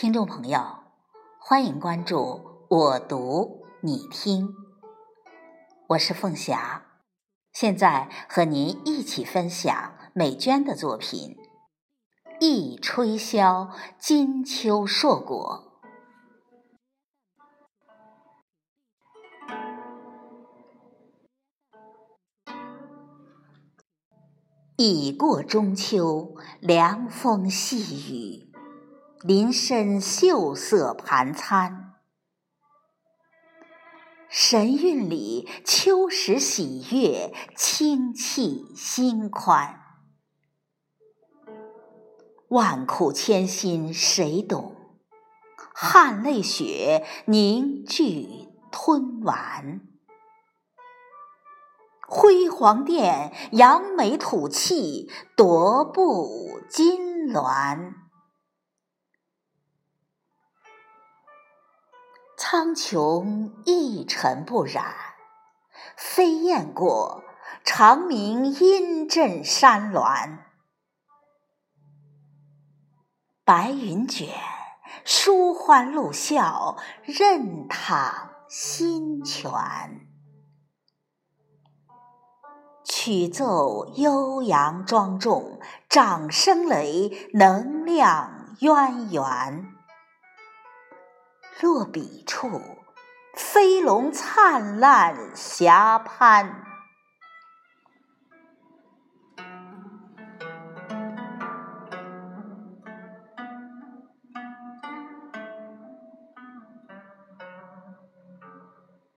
听众朋友，欢迎关注我读你听，我是凤霞，现在和您一起分享美娟的作品《一吹箫，金秋硕果》。已过中秋，凉风细雨。林深秀色盘餐，神韵里秋时喜悦，清气心宽。万苦千辛谁懂？汗泪血凝聚吞完。辉煌殿扬眉吐气，夺步金銮。苍穹一尘不染，飞燕过，长鸣音震山峦。白云卷，舒欢露笑，任淌心泉。曲奏悠扬庄重，掌声雷，能量渊源。落笔处，飞龙灿烂霞攀。